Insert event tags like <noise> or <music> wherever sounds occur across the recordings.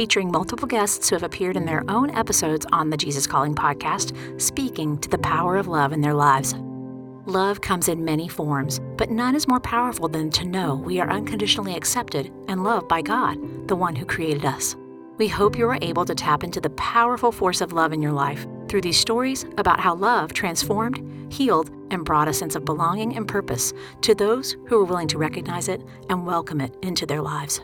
featuring multiple guests who have appeared in their own episodes on the Jesus Calling podcast, speaking to the power of love in their lives. Love comes in many forms, but none is more powerful than to know we are unconditionally accepted and loved by God, the one who created us. We hope you are able to tap into the powerful force of love in your life through these stories about how love transformed, healed, and brought a sense of belonging and purpose to those who are willing to recognize it and welcome it into their lives.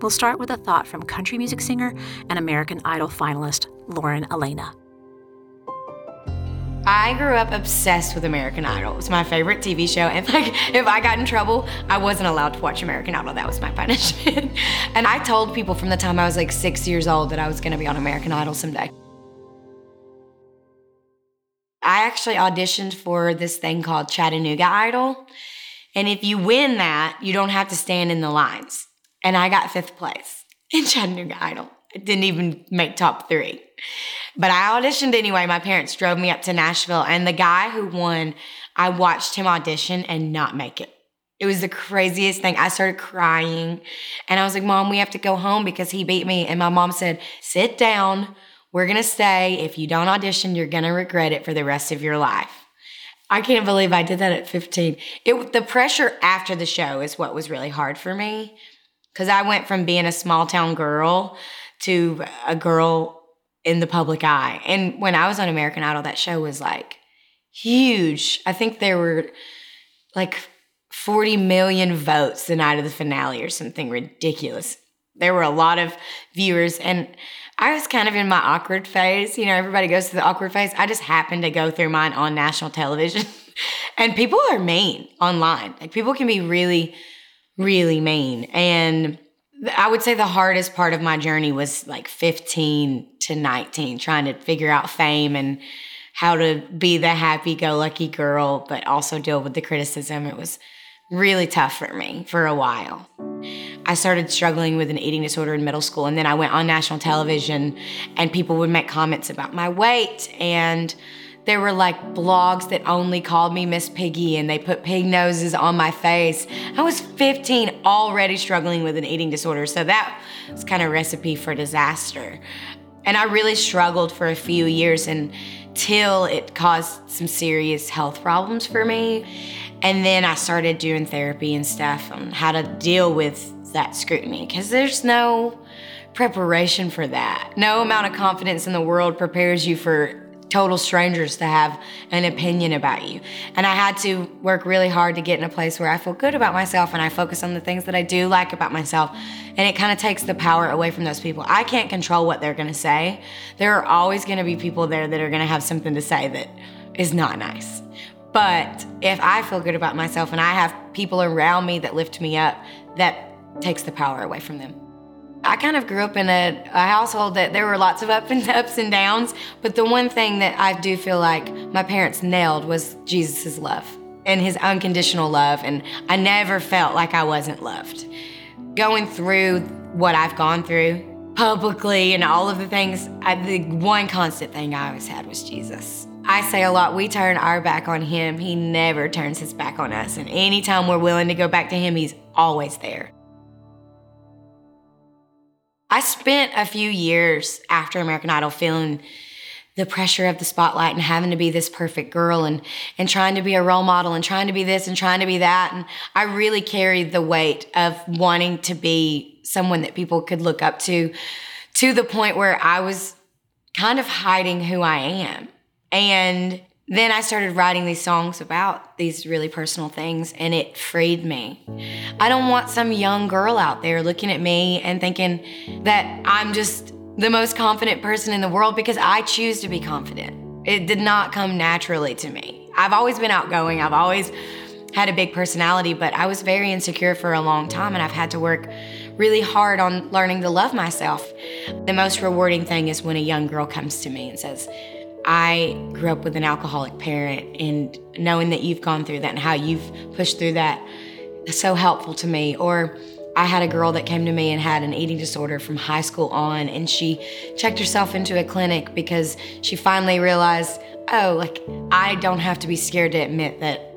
We'll start with a thought from country music singer and American Idol finalist Lauren Alaina. I grew up obsessed with American Idol. It was my favorite TV show. And like, <laughs> if I got in trouble, I wasn't allowed to watch American Idol. That was my punishment. <laughs> and I told people from the time I was like six years old that I was going to be on American Idol someday. I actually auditioned for this thing called Chattanooga Idol. And if you win that, you don't have to stand in the lines. And I got fifth place <laughs> in Chattanooga Idol. I didn't even make top three. But I auditioned anyway. My parents drove me up to Nashville, and the guy who won, I watched him audition and not make it. It was the craziest thing. I started crying, and I was like, Mom, we have to go home because he beat me. And my mom said, Sit down. We're going to stay. If you don't audition, you're going to regret it for the rest of your life. I can't believe I did that at 15. It, the pressure after the show is what was really hard for me because I went from being a small town girl to a girl in the public eye. And when I was on American Idol, that show was like huge. I think there were like 40 million votes the night of the finale or something ridiculous. There were a lot of viewers and I was kind of in my awkward phase. You know, everybody goes through the awkward phase. I just happened to go through mine on national television. <laughs> and people are mean online. Like people can be really, really mean. And I would say the hardest part of my journey was like 15 to 19, trying to figure out fame and how to be the happy go lucky girl, but also deal with the criticism. It was really tough for me for a while. I started struggling with an eating disorder in middle school, and then I went on national television, and people would make comments about my weight and there were like blogs that only called me Miss Piggy and they put pig noses on my face. I was 15 already struggling with an eating disorder, so that was kind of recipe for disaster. And I really struggled for a few years until it caused some serious health problems for me. And then I started doing therapy and stuff on how to deal with that scrutiny because there's no preparation for that. No amount of confidence in the world prepares you for total strangers to have an opinion about you. And I had to work really hard to get in a place where I feel good about myself and I focus on the things that I do like about myself. And it kind of takes the power away from those people. I can't control what they're going to say. There are always going to be people there that are going to have something to say that is not nice. But if I feel good about myself and I have people around me that lift me up, that takes the power away from them. I kind of grew up in a, a, household that there were lots of up and <laughs> ups and downs, but the one thing that I do feel like my parents nailed was Jesus' love and his unconditional love, and I never felt like I wasn't loved. Going through what I've gone through publicly and all of the things, I, the one constant thing I always had was Jesus. I say a lot, we turn our back on him. He never turns his back on us. And anytime we're willing to go back to him, he's always there. I spent a few years after American Idol feeling the pressure of the spotlight and having to be this perfect girl and and trying to be a role model and trying to be this and trying to be that and I really carried the weight of wanting to be someone that people could look up to to the point where I was kind of hiding who I am. And then I started writing these songs about these really personal things and it freed me. I don't want some young girl out there looking at me and thinking that I'm just the most confident person in the world because I choose to be confident. It did not come naturally to me. I've always been outgoing, I've always had a big personality, but I was very insecure for a long time and I've had to work really hard on learning to love myself. The most rewarding thing is when a young girl comes to me and says, I grew up with an alcoholic parent, and knowing that you've gone through that and how you've pushed through that is so helpful to me. Or I had a girl that came to me and had an eating disorder from high school on, and she checked herself into a clinic because she finally realized, oh, like I don't have to be scared to admit that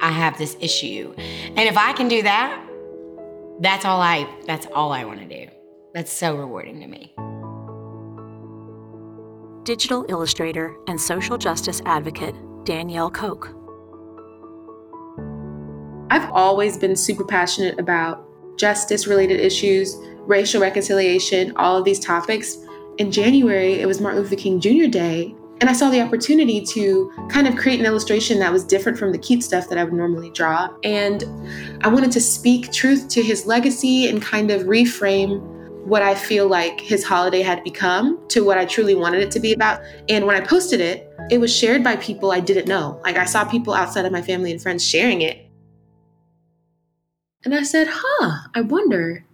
I have this issue. And if I can do that, that's all I that's all I want to do. That's so rewarding to me digital illustrator, and social justice advocate Danielle Coke. I've always been super passionate about justice related issues, racial reconciliation, all of these topics. In January, it was Martin Luther King Jr. Day, and I saw the opportunity to kind of create an illustration that was different from the cute stuff that I would normally draw. And I wanted to speak truth to his legacy and kind of reframe what I feel like his holiday had become to what I truly wanted it to be about. And when I posted it, it was shared by people I didn't know. Like I saw people outside of my family and friends sharing it. And I said, huh, I wonder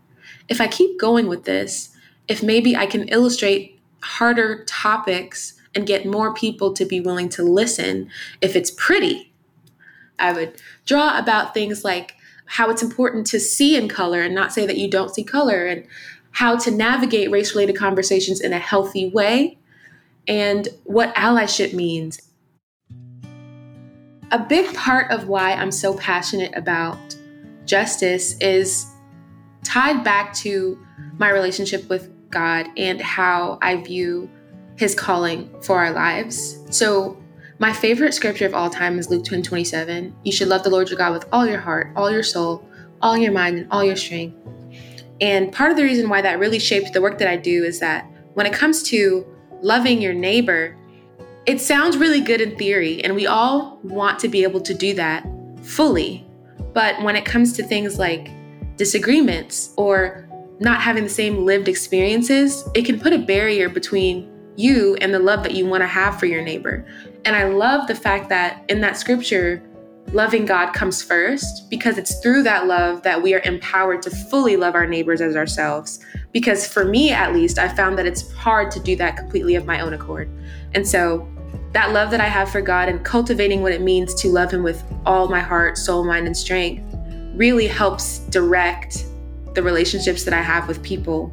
if I keep going with this, if maybe I can illustrate harder topics and get more people to be willing to listen if it's pretty. I would draw about things like how it's important to see in color and not say that you don't see color and how to navigate race related conversations in a healthy way, and what allyship means. A big part of why I'm so passionate about justice is tied back to my relationship with God and how I view his calling for our lives. So, my favorite scripture of all time is Luke 10 27. You should love the Lord your God with all your heart, all your soul, all your mind, and all your strength. And part of the reason why that really shaped the work that I do is that when it comes to loving your neighbor, it sounds really good in theory, and we all want to be able to do that fully. But when it comes to things like disagreements or not having the same lived experiences, it can put a barrier between you and the love that you want to have for your neighbor. And I love the fact that in that scripture, loving God comes first because it's through that love that we are empowered to fully love our neighbors as ourselves. Because for me, at least, I found that it's hard to do that completely of my own accord. And so, that love that I have for God and cultivating what it means to love Him with all my heart, soul, mind, and strength really helps direct the relationships that I have with people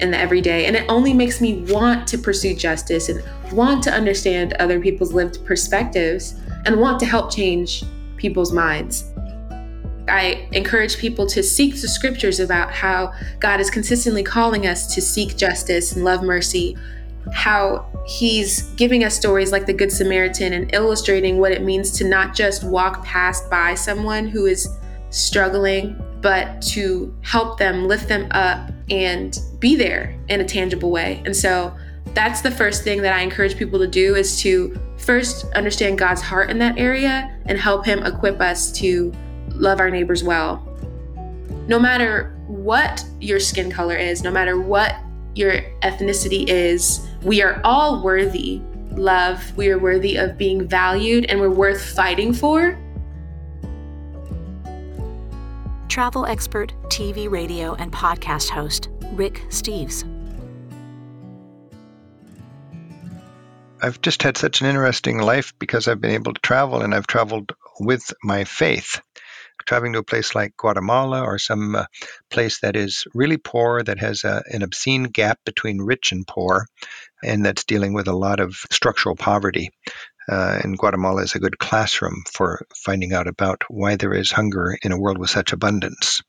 in the everyday. And it only makes me want to pursue justice and want to understand other people's lived perspectives and want to help change people's minds. I encourage people to seek the scriptures about how God is consistently calling us to seek justice and love mercy, how He's giving us stories like the Good Samaritan and illustrating what it means to not just walk past by someone who is struggling, but to help them, lift them up, and be there in a tangible way. And so that's the first thing that I encourage people to do is to first understand God's heart in that area and help Him equip us to love our neighbors well. No matter what your skin color is, no matter what your ethnicity is, we are all worthy love. We are worthy of being valued and we're worth fighting for. Travel expert, TV, radio, and podcast host Rick Steves. I've just had such an interesting life because I've been able to travel and I've traveled with my faith. Traveling to a place like Guatemala or some uh, place that is really poor, that has a, an obscene gap between rich and poor, and that's dealing with a lot of structural poverty. Uh, and Guatemala is a good classroom for finding out about why there is hunger in a world with such abundance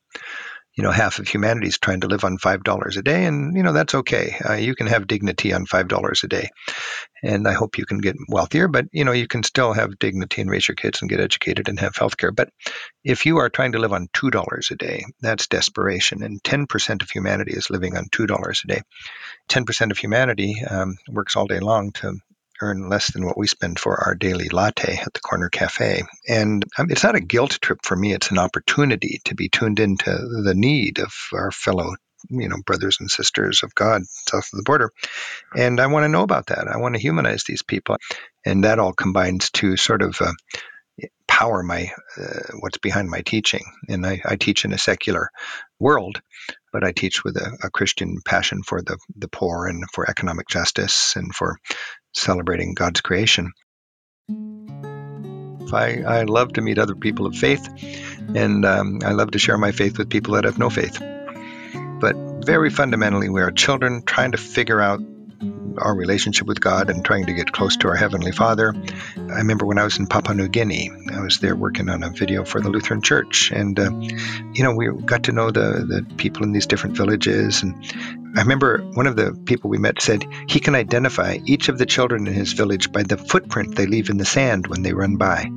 you know half of humanity is trying to live on five dollars a day and you know that's okay. Uh, you can have dignity on five dollars a day and i hope you can get wealthier but you know you can still have dignity and raise your kids and get educated and have health care but if you are trying to live on two dollars a day that's desperation and 10% of humanity is living on two dollars a day. 10% of humanity um, works all day long to earn less than what we spend for our daily latte at the corner cafe. And um, it's not a guilt trip for me, it's an opportunity to be tuned into the need of our fellow you know brothers and sisters of God south of the border. And I want to know about that I want to humanize these people. And that all combines to sort of uh, power my uh, what's behind my teaching. And I, I, teach in a secular world but I teach with a, a Christian passion for the the poor and for economic justice and for celebrating God's creation I, I love to meet other people of faith, and um, I love to share my faith with people that have no faith. But very fundamentally, we are children trying to figure out our relationship with God and trying to get close to our Heavenly Father. I remember when I was in Papua New Guinea, I was there working on a video for the Lutheran Church, and uh, you know we got to know the the people in these different villages. And I remember one of the people we met said he can identify each of the children in his village by the footprint they leave in the sand when they run by.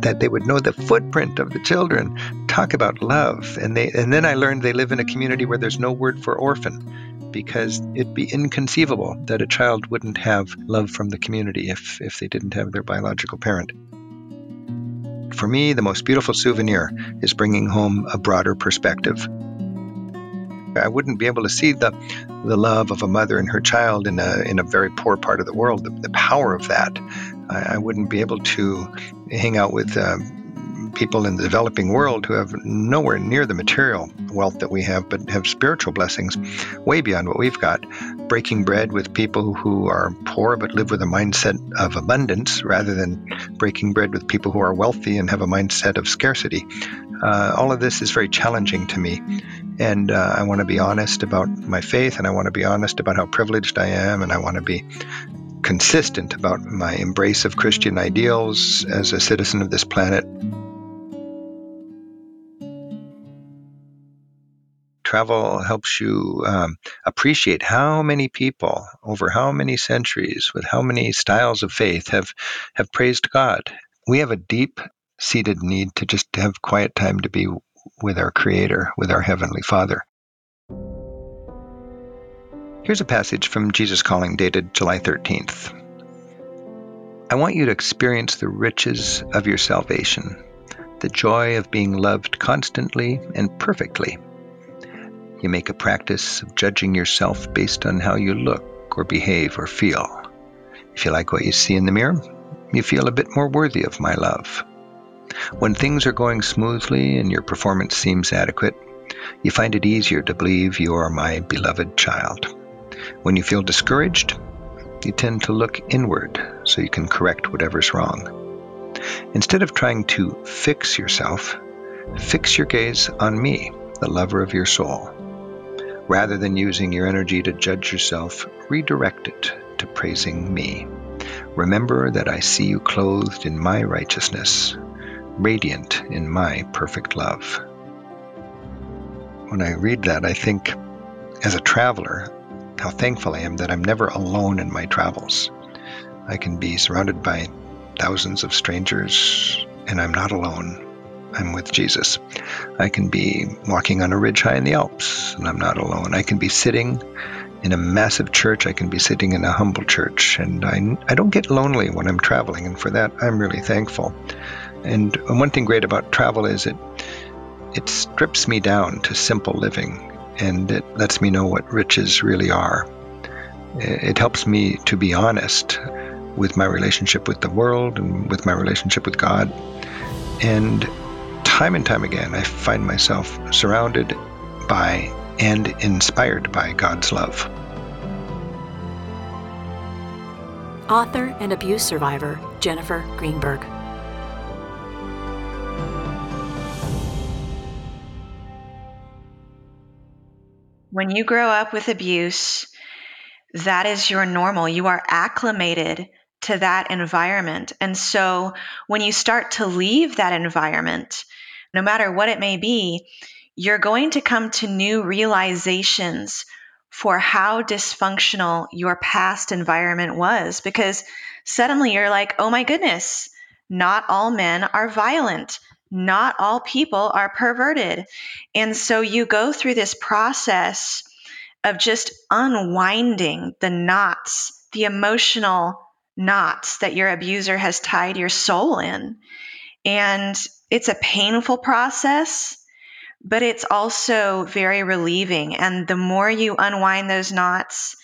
That they would know the footprint of the children. Talk about love, and they and then I learned they live in a community where there's no word for orphan because it'd be inconceivable that a child wouldn't have love from the community if, if they didn't have their biological parent. For me, the most beautiful souvenir is bringing home a broader perspective. I wouldn't be able to see the, the love of a mother and her child in a, in a very poor part of the world, the, the power of that. I, I, wouldn't be able to hang out with uh, people in the developing world who have nowhere near the material wealth that we have, but have spiritual blessings way beyond what we've got. Breaking bread with people who are poor but live with a mindset of abundance rather than breaking bread with people who are wealthy and have a mindset of scarcity. Uh, all of this is very challenging to me. And uh, I want to be honest about my faith, and I want to be honest about how privileged I am, and I want to be consistent about my embrace of Christian ideals as a citizen of this planet. travel helps you um, appreciate how many people over how many centuries with how many styles of faith have have praised God. We have a deep seated need to just have quiet time to be with our creator, with our heavenly Father. Here's a passage from Jesus Calling dated July 13th. I want you to experience the riches of your salvation, the joy of being loved constantly and perfectly you make a practice of judging yourself based on how you look or behave or feel. If you like what you see in the mirror, you feel a bit more worthy of my love. When things are going smoothly and your performance seems adequate, you find it easier to believe you are my beloved child. When you feel discouraged, you tend to look inward so you can correct whatever's wrong. Instead of trying to fix yourself, fix your gaze on me, the lover of your soul. Rather than using your energy to judge yourself, redirect it to praising me. Remember that I see you clothed in my righteousness, radiant in my perfect love. When I read that, I think, as a traveler, how thankful I am that I'm never alone in my travels. I can be surrounded by thousands of strangers, and I'm not alone. I'm with Jesus. I can be walking on a ridge high in the Alps, and I'm not alone. I can be sitting in a massive church. I can be sitting in a humble church, and I, I don't get lonely when I'm traveling, and for that, I'm really thankful. And one thing great about travel is it it strips me down to simple living, and it lets me know what riches really are. It helps me to be honest with my relationship with the world and with my relationship with God. And time and time again, I find myself surrounded by and inspired by God's love. Author and abuse survivor Jennifer Greenberg. When you grow up with abuse, that is your normal. You are acclimated to that environment. And so when you start to leave that environment, no matter what it may be, you're going to come to new realizations for how dysfunctional your past environment was because suddenly you're like, oh my goodness, not all men are violent. Not all people are perverted. And so you go through this process of just unwinding the knots, the emotional knots that your abuser has tied your soul in. And it's a painful process, but it's also very relieving. And the more you unwind those knots,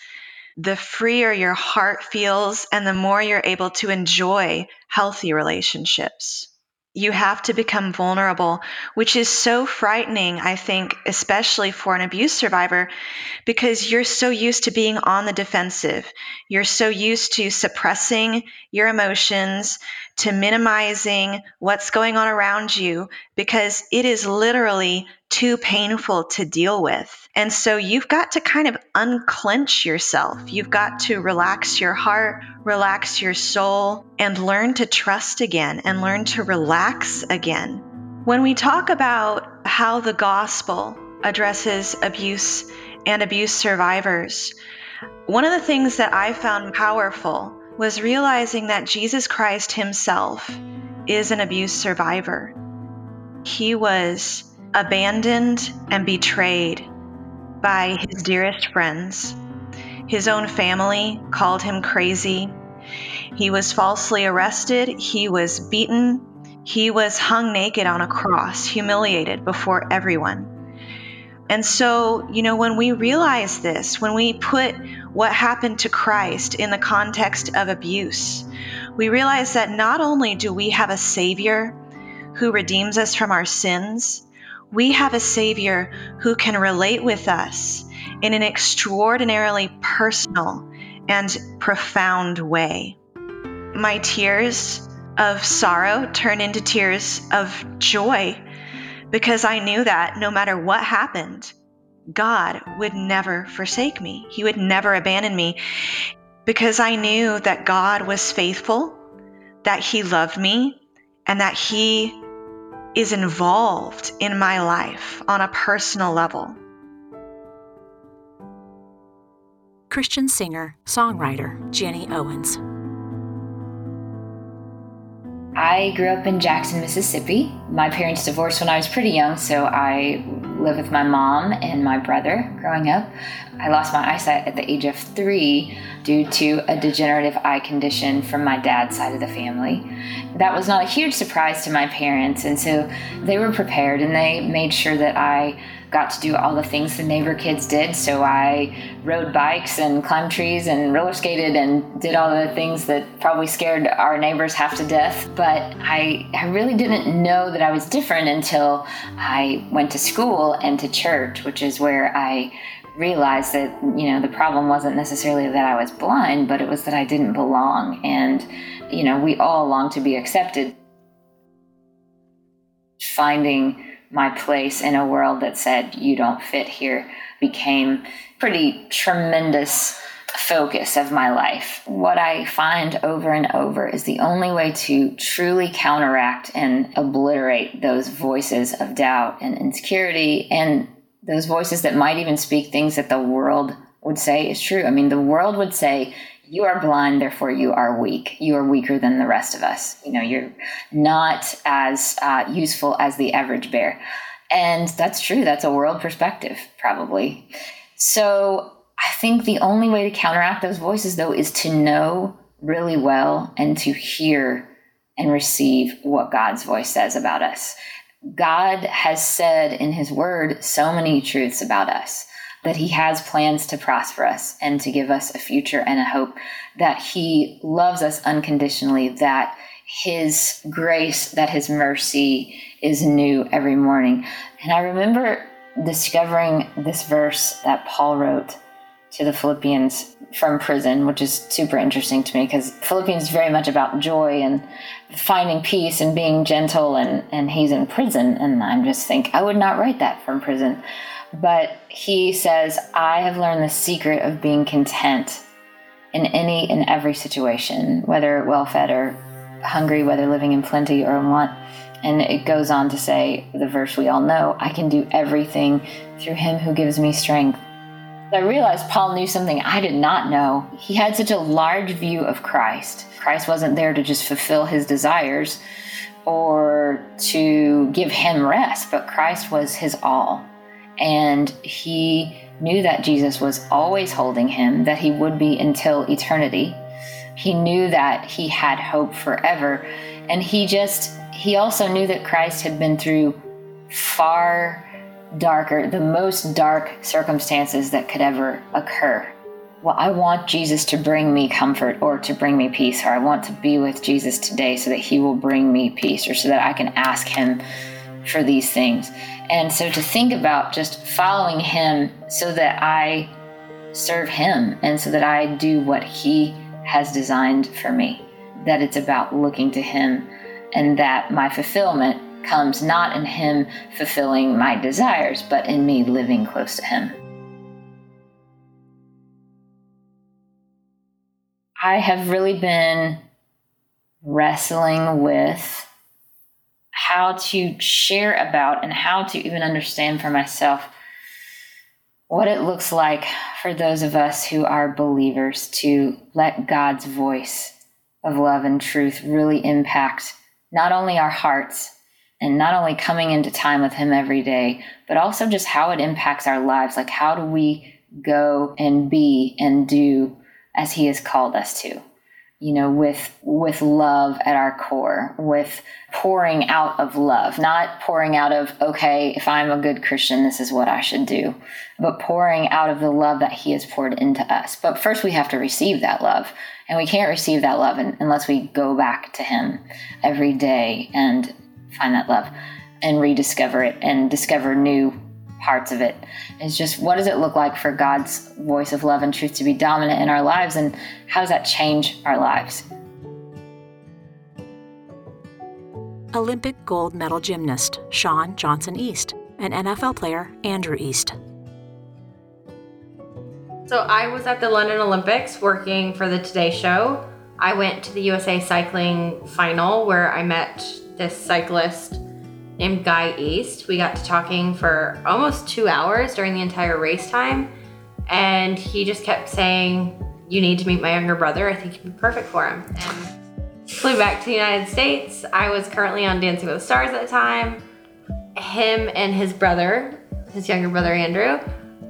the freer your heart feels and the more you're able to enjoy healthy relationships you have to become vulnerable, which is so frightening, I think, especially for an abuse survivor, because you're so used to being on the defensive. You're so used to suppressing your emotions, to minimizing what's going on around you, because it is literally too painful to deal with. And so you've got to kind of unclench yourself. You've got to relax your heart, relax your soul, and learn to trust again and learn to relax again. When we talk about how the gospel addresses abuse and abuse survivors, one of the things that I found powerful was realizing that Jesus Christ himself is an abuse survivor. He was abandoned and betrayed by his dearest friends. His own family called him crazy. He was falsely arrested. He was beaten. He was hung naked on a cross, humiliated before everyone. And so, you know, when we realize this, when we put what happened to Christ in the context of abuse, we realize that not only do we have a Savior who redeems us from our sins, we have a Savior who can relate with us in an extraordinarily personal and profound way. My tears of sorrow turn into tears of joy because I knew that no matter what happened, God would never forsake me. He would never abandon me because I knew that God was faithful, that He loved me, and that He is involved in my life on a personal level. Christian singer, songwriter Ginny Owens. I grew up in Jackson, Mississippi. My parents divorced when I was pretty young, so I lived with my mom and my brother growing up. I lost my eyesight at the age of three due to a degenerative eye condition from my dad's side of the family. That was not a huge surprise to my parents, and so they were prepared and they made sure that I got to do all the things the neighbor kids did. So I rode bikes and climbed trees and roller skated and did all the things that probably scared our neighbors half to death. But I, I really didn't know that I was different until I went to school and to church, which is where I realized that you know the problem wasn't necessarily that I was blind, but it was that I didn't belong, and you know we all long to be accepted. Finding my place in a world that said you don't fit here became pretty tremendous focus of my life. What I find over and over is the only way to truly counteract and obliterate those voices of doubt and insecurity and those voices that might even speak things that the world would say is true. I mean, the world would say you are blind, therefore you are weak. You are weaker than the rest of us. You know, you're not as uh, useful as the average bear. And that's true. That's a world perspective, probably. So I think the only way to counteract those voices, though, is to know really well and to hear and receive what God's voice says about us. God has said in his word so many truths about us that he has plans to prosper us and to give us a future and a hope, that he loves us unconditionally, that his grace, that his mercy is new every morning. And I remember discovering this verse that Paul wrote to the Philippians from prison, which is super interesting to me because Philippians is very much about joy and finding peace and being gentle and, and he's in prison. And I'm just think I would not write that from prison. But he says, I have learned the secret of being content in any and every situation, whether well fed or hungry, whether living in plenty or in want. And it goes on to say, the verse we all know, I can do everything through him who gives me strength. I realized Paul knew something I did not know. He had such a large view of Christ. Christ wasn't there to just fulfill his desires or to give him rest, but Christ was his all. And he knew that Jesus was always holding him, that he would be until eternity. He knew that he had hope forever. And he just, he also knew that Christ had been through far darker, the most dark circumstances that could ever occur. Well, I want Jesus to bring me comfort or to bring me peace, or I want to be with Jesus today so that he will bring me peace, or so that I can ask him for these things. And so to think about just following him so that I serve him and so that I do what he has designed for me, that it's about looking to him and that my fulfillment comes not in him fulfilling my desires, but in me living close to him. I have really been wrestling with how to share about and how to even understand for myself what it looks like for those of us who are believers to let God's voice of love and truth really impact not only our hearts and not only coming into time with Him every day, but also just how it impacts our lives. Like, how do we go and be and do as He has called us to? You know with with love at our core with pouring out of love not pouring out of okay if i'm a good christian this is what i should do but pouring out of the love that he has poured into us. But first we have to receive that love and we can't receive that love unless we go back to him every day and find that love and rediscover it and discover new parts of it is just what does it look like for God's voice of love and truth to be dominant in our lives and how does that change our lives? Olympic gold medal gymnast Shawn Johnson East and NFL player Andrew East. So I was at the London Olympics working for the Today Show. I went to the USA Cycling final where I met this cyclist named Guy East. We got to talking for almost two hours during the entire race time. And he just kept saying, You need to meet my younger brother. I think you'd be perfect for him. And flew back to the United States. I was currently on Dancing with the Stars at the time. Him and his brother, his younger brother Andrew,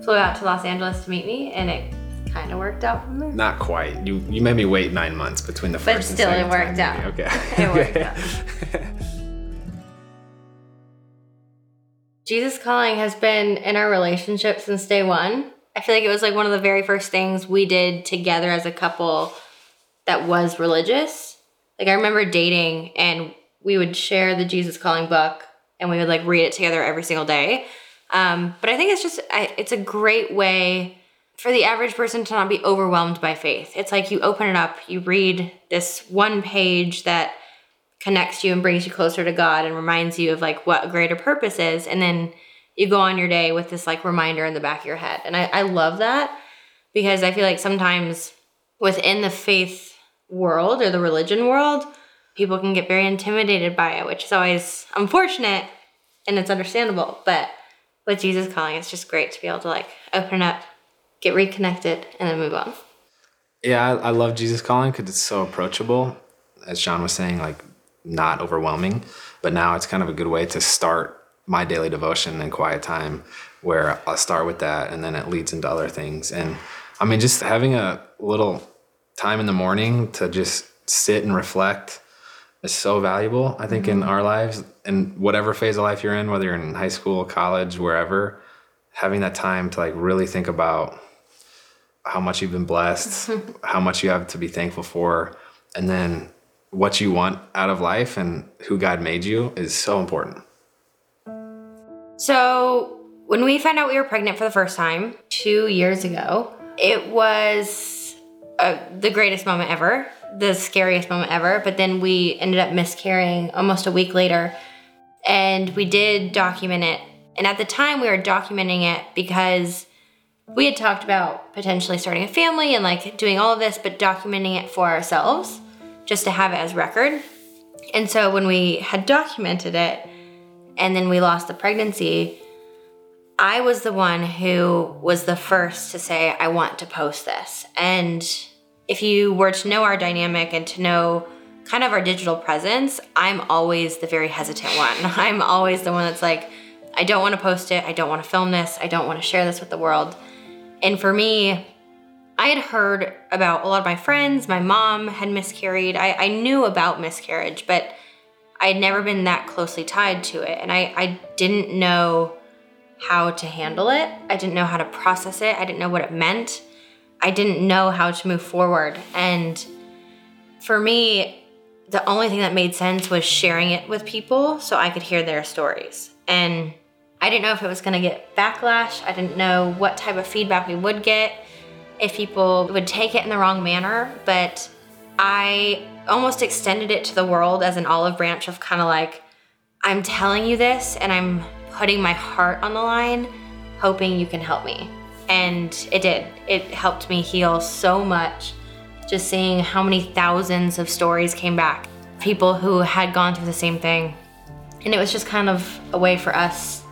flew out to Los Angeles to meet me, and it kind of worked out from there. Not quite. You you made me wait nine months between the first. But still, and <laughs> it worked out. Okay. it worked out. Jesus Calling has been in our relationship since day one. I feel like it was like one of the very first things we did together as a couple that was religious. Like I remember dating and we would share the Jesus Calling book and we would like read it together every single day. Um, but I think it's just I, it's a great way for the average person to not be overwhelmed by faith. It's like you open it up, you read this one page that connects you and brings you closer to God and reminds you of like what greater purpose is. And then you go on your day with this like reminder in the back of your head. And I, I love that because I feel like sometimes within the faith world or the religion world, people can get very intimidated by it, which is always unfortunate and it's understandable. But with Jesus calling, it's just great to be able to like open up, get reconnected, and then move on. Yeah, I, I love Jesus calling because it's so approachable. As Shawn was saying, like not overwhelming. But now it's kind of a good way to start my daily devotion and quiet time where I'll start with that and then it leads into other things. And I mean, just having a little time in the morning to just sit and reflect is so valuable, I think, mm-hmm. in our lives and whatever phase of life you're in, whether you're in high school, college, wherever, having that time to like really think about how much you've been blessed, <laughs> how much you have to be thankful for, and then what you want out of life and who God made you is so important. So, when we found out we were pregnant for the first time two years ago, it was uh, the greatest moment ever, the scariest moment ever. But then we ended up miscarrying almost a week later, and we did document it. And at the time, we were documenting it because we had talked about potentially starting a family and like doing all of this, but documenting it for ourselves just to have it as record. And so when we had documented it and then we lost the pregnancy, I was the one who was the first to say, I want to post this. And if you were to know our dynamic and to know kind of our digital presence, I'm always the very hesitant one. <laughs> I'm always the one that's like, I don't want to post it. I don't want to film this. I don't want to share this with the world. And for me, I had heard about a lot of my friends, my mom had miscarried. I, I knew about miscarriage, but I had never been that closely tied to it. And I, I didn't know how to handle it. I didn't know how to process it. I didn't know what it meant. I didn't know how to move forward. And for me, the only thing that made sense was sharing it with people so I could hear their stories. And I didn't know if it was going to get backlash. I didn't know what type of feedback we would get, if people would take it in the wrong manner. But I almost extended it to the world as an olive branch of kind of like, I'm telling you this and I'm putting my heart on the line, hoping you can help me. And it did. It helped me heal so much just seeing how many thousands of stories came back, people who had gone through the same thing. And it was just kind of a way for us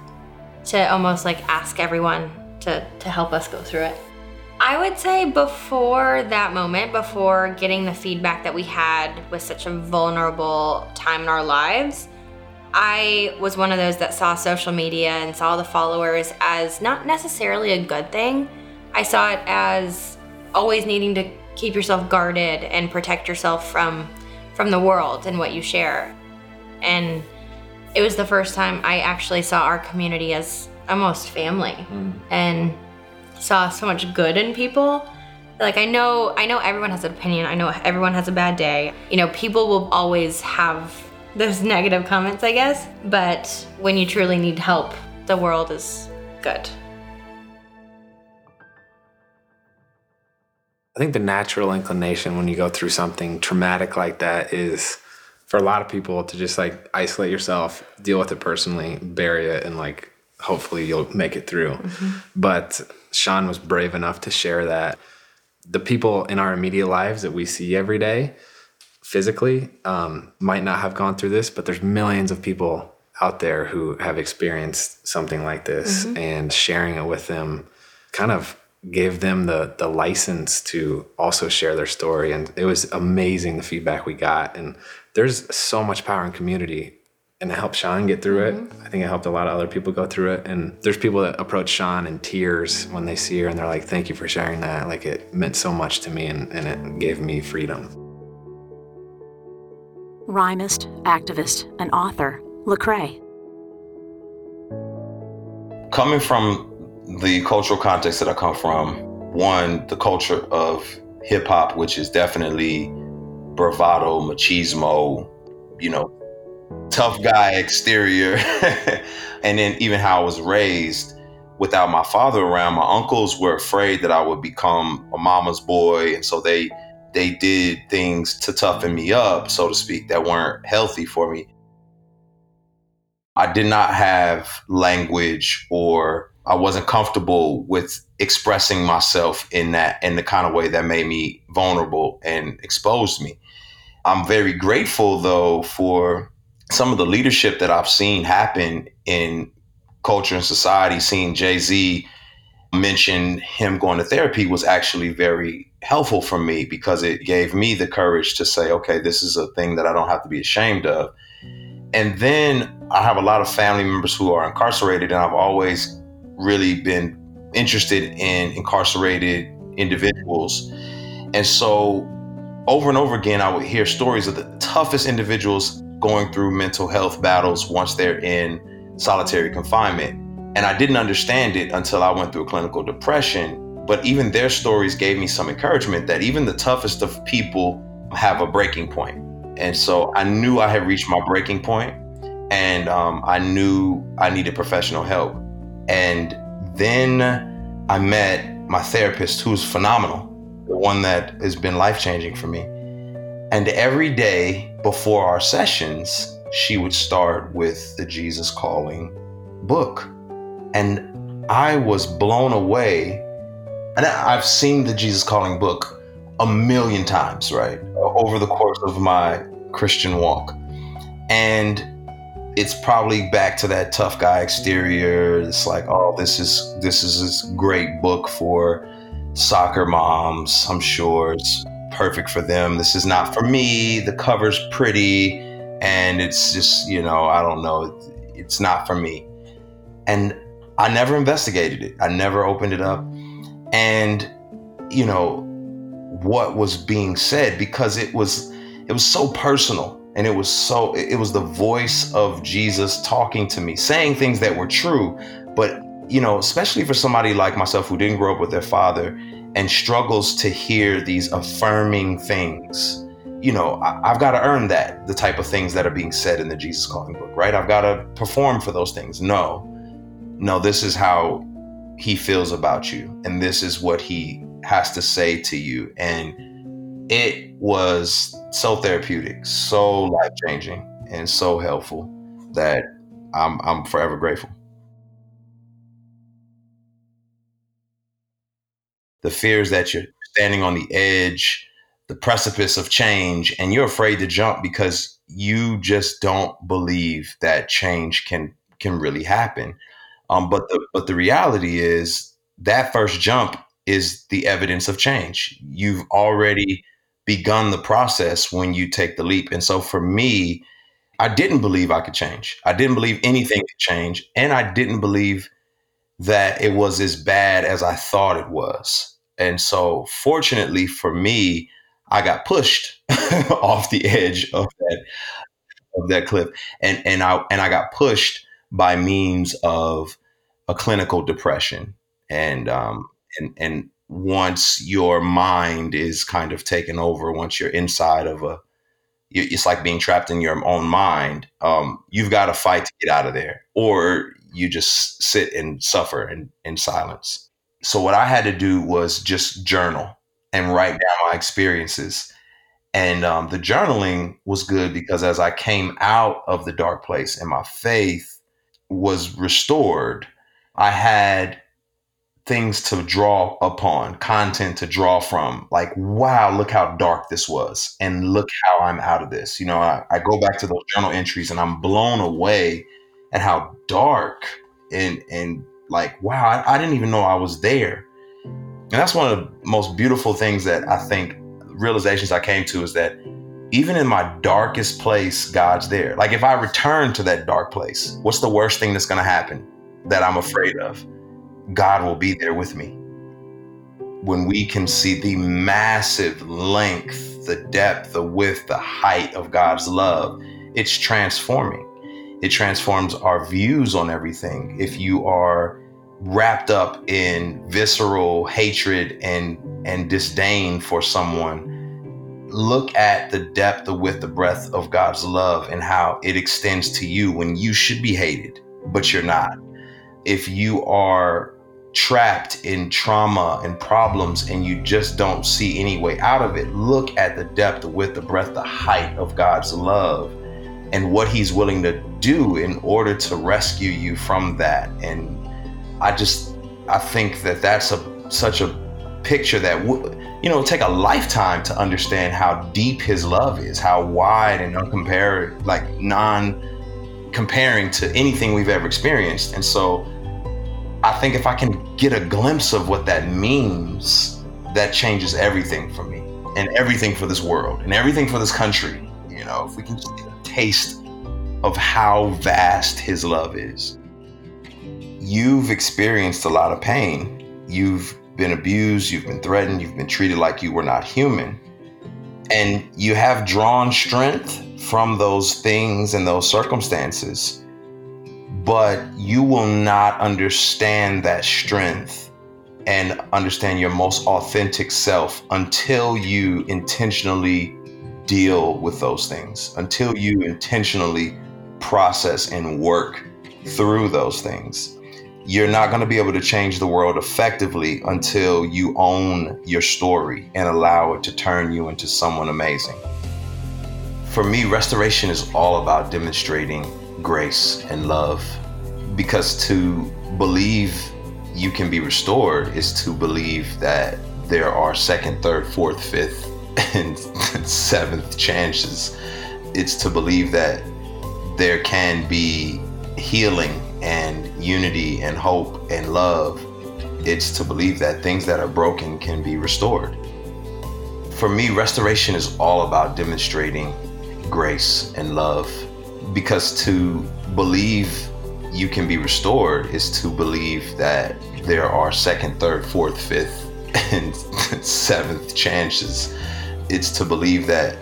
to almost like ask everyone to, to help us go through it. I would say before that moment, before getting the feedback that we had with such a vulnerable time in our lives, I was one of those that saw social media and saw the followers as not necessarily a good thing. I saw it as always needing to keep yourself guarded and protect yourself from from the world and what you share. And it was the first time I actually saw our community as almost family mm. and saw so much good in people. Like I know I know everyone has an opinion. I know everyone has a bad day. You know, people will always have those <laughs> negative comments, I guess, but when you truly need help, the world is good. I think the natural inclination when you go through something traumatic like that is for a lot of people to just like isolate yourself, deal with it personally, bury it, and like hopefully you'll make it through. Mm-hmm. But Shawn was brave enough to share that the people in our immediate lives that we see every day physically um, might not have gone through this, but there's millions of people out there who have experienced something like this mm-hmm. and sharing it with them kind of gave them the the license to also share their story and it was amazing the feedback we got and there's so much power in community and it helped Shawn get through it. Mm-hmm. I think it helped a lot of other people go through it. And there's people that approach Shawn in tears when they see her and they're like, thank you for sharing that. Like it meant so much to me and, and it gave me freedom. Rhymist, activist, and author, Lecrae. Coming from the cultural context that I come from, one, the culture of hip hop, which is definitely bravado, machismo, you know, tough guy exterior. <laughs> and then even how I was raised without my father around, my uncles were afraid that I would become a mama's boy. And so they they did things to toughen me up, so to speak, that weren't healthy for me. I did not have language or I wasn't comfortable with expressing myself in that in the kind of way that made me vulnerable and exposed me. I'm very grateful though for some of the leadership that I've seen happen in culture and society. Seeing Jay Z mention him going to therapy was actually very helpful for me because it gave me the courage to say, okay, this is a thing that I don't have to be ashamed of. And then I have a lot of family members who are incarcerated, and I've always really been interested in incarcerated individuals. And so over and over again, I would hear stories of the toughest individuals going through mental health battles once they're in solitary confinement. And I didn't understand it until I went through clinical depression. But even their stories gave me some encouragement that even the toughest of people have a breaking point. And so I knew I had reached my breaking point, and um, I knew I needed professional help. And then I met my therapist, who's phenomenal, the one that has been life changing for me. And every day before our sessions, she would start with the Jesus Calling book. And I was blown away. And I've seen the Jesus Calling book a million times, right? Over the course of my Christian walk. And it's probably back to that tough guy exterior. It's like, oh, this is this is this great book for soccer moms. I'm sure it's perfect for them. This is not for me. The cover's pretty, and it's just you know I don't know. It's not for me. And I never investigated it. I never opened it up. And you know, what was being said because it was it was so personal and it was so it was the voice of Jesus talking to me, saying things that were true, but you know, especially for somebody like myself who didn't grow up with their father and struggles to hear these affirming things. You know, I, have got to earn that, the type of things that are being said in the Jesus Calling book, right? I've got to perform for those things. No, no, this is how he feels about you, and this is what he has to say to you. And it was so therapeutic, so life changing, and so helpful that I'm, I'm forever grateful. The fears that you're standing on the edge, the precipice of change, and you're afraid to jump because you just don't believe that change can can really happen. Um, but the but the reality is that first jump is the evidence of change. You've already begun the process when you take the leap. And so for me, I didn't believe I could change. I didn't believe anything could change, and I didn't believe that it was as bad as I thought it was. And so, fortunately for me, I got pushed <laughs> off the edge of that of that cliff, and and I and I got pushed by means of a clinical depression, and um and and once your mind is kind of taken over, once you're inside of a it's like being trapped in your own mind. Um, you've got to fight to get out of there, or you just sit and suffer in, in silence. So, what I had to do was just journal and write down my experiences. And um, the journaling was good because as I came out of the dark place and my faith was restored, I had things to draw upon, content to draw from. Like, wow, look how dark this was. And look how I'm out of this. You know, I, I go back to those journal entries and I'm blown away at how dark and and like, wow, I, I didn't even know I was there. And that's one of the most beautiful things that I think realizations I came to is that even in my darkest place, God's there. Like if I return to that dark place, what's the worst thing that's going to happen that I'm afraid of? God will be there with me. When we can see the massive length, the depth, the width, the height of God's love, it's transforming. It transforms our views on everything. If you are wrapped up in visceral hatred and and disdain for someone, look at the depth, the width, the breadth of God's love and how it extends to you when you should be hated, but you're not. If you are trapped in trauma and problems and you just don't see any way out of it, look at the depth, the width, the breadth, the height of God's love and what He's willing to do in order to rescue you from that. And I just, I think that that's a such a picture that would, you know, take a lifetime to understand how deep His love is, how wide and uncompared, like non comparing to anything we've ever experienced. And so I think if I can get a glimpse of what that means, that changes everything for me and everything for this world and everything for this country. You know, if we can taste of how vast his love is. You've experienced a lot of pain. You've been abused, you've been threatened, you've been treated like you were not human. And you have drawn strength from those things and those circumstances but you will not understand that strength and understand your most authentic self until you intentionally deal with those things, until you intentionally process and work through those things. You're not going to be able to change the world effectively until you own your story and allow it to turn you into someone amazing. For me, restoration is all about demonstrating grace and love. Because to believe you can be restored is to believe that there are second, third, fourth, fifth, <laughs> and seventh chances. It's to believe that there can be healing and unity and hope and love. It's to believe that things that are broken can be restored. For me, restoration is all about demonstrating grace and love because to believe you can be restored is to believe that there are second, third, fourth, fifth, <laughs> and seventh chances. It's to believe that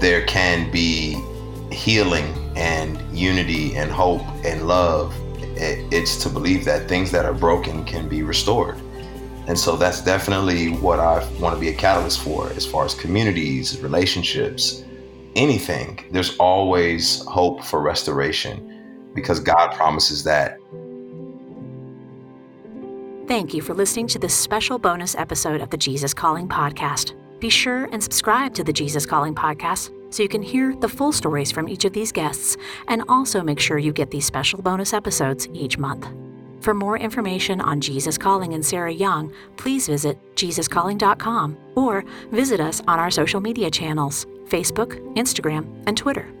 there can be healing and unity and hope and love. It's to believe that things that are broken can be restored. And so that's definitely what I want to be a catalyst for as far as communities, relationships, anything. There's always hope for restoration because God promises that. Thank you for listening to this special bonus episode of the Jesus Calling Podcast. Be sure and subscribe to the Jesus Calling Podcast so you can hear the full stories from each of these guests and also make sure you get these special bonus episodes each month. For more information on Jesus Calling and Sarah Young, please visit jesuscalling.com or visit us on our social media channels Facebook, Instagram, and Twitter.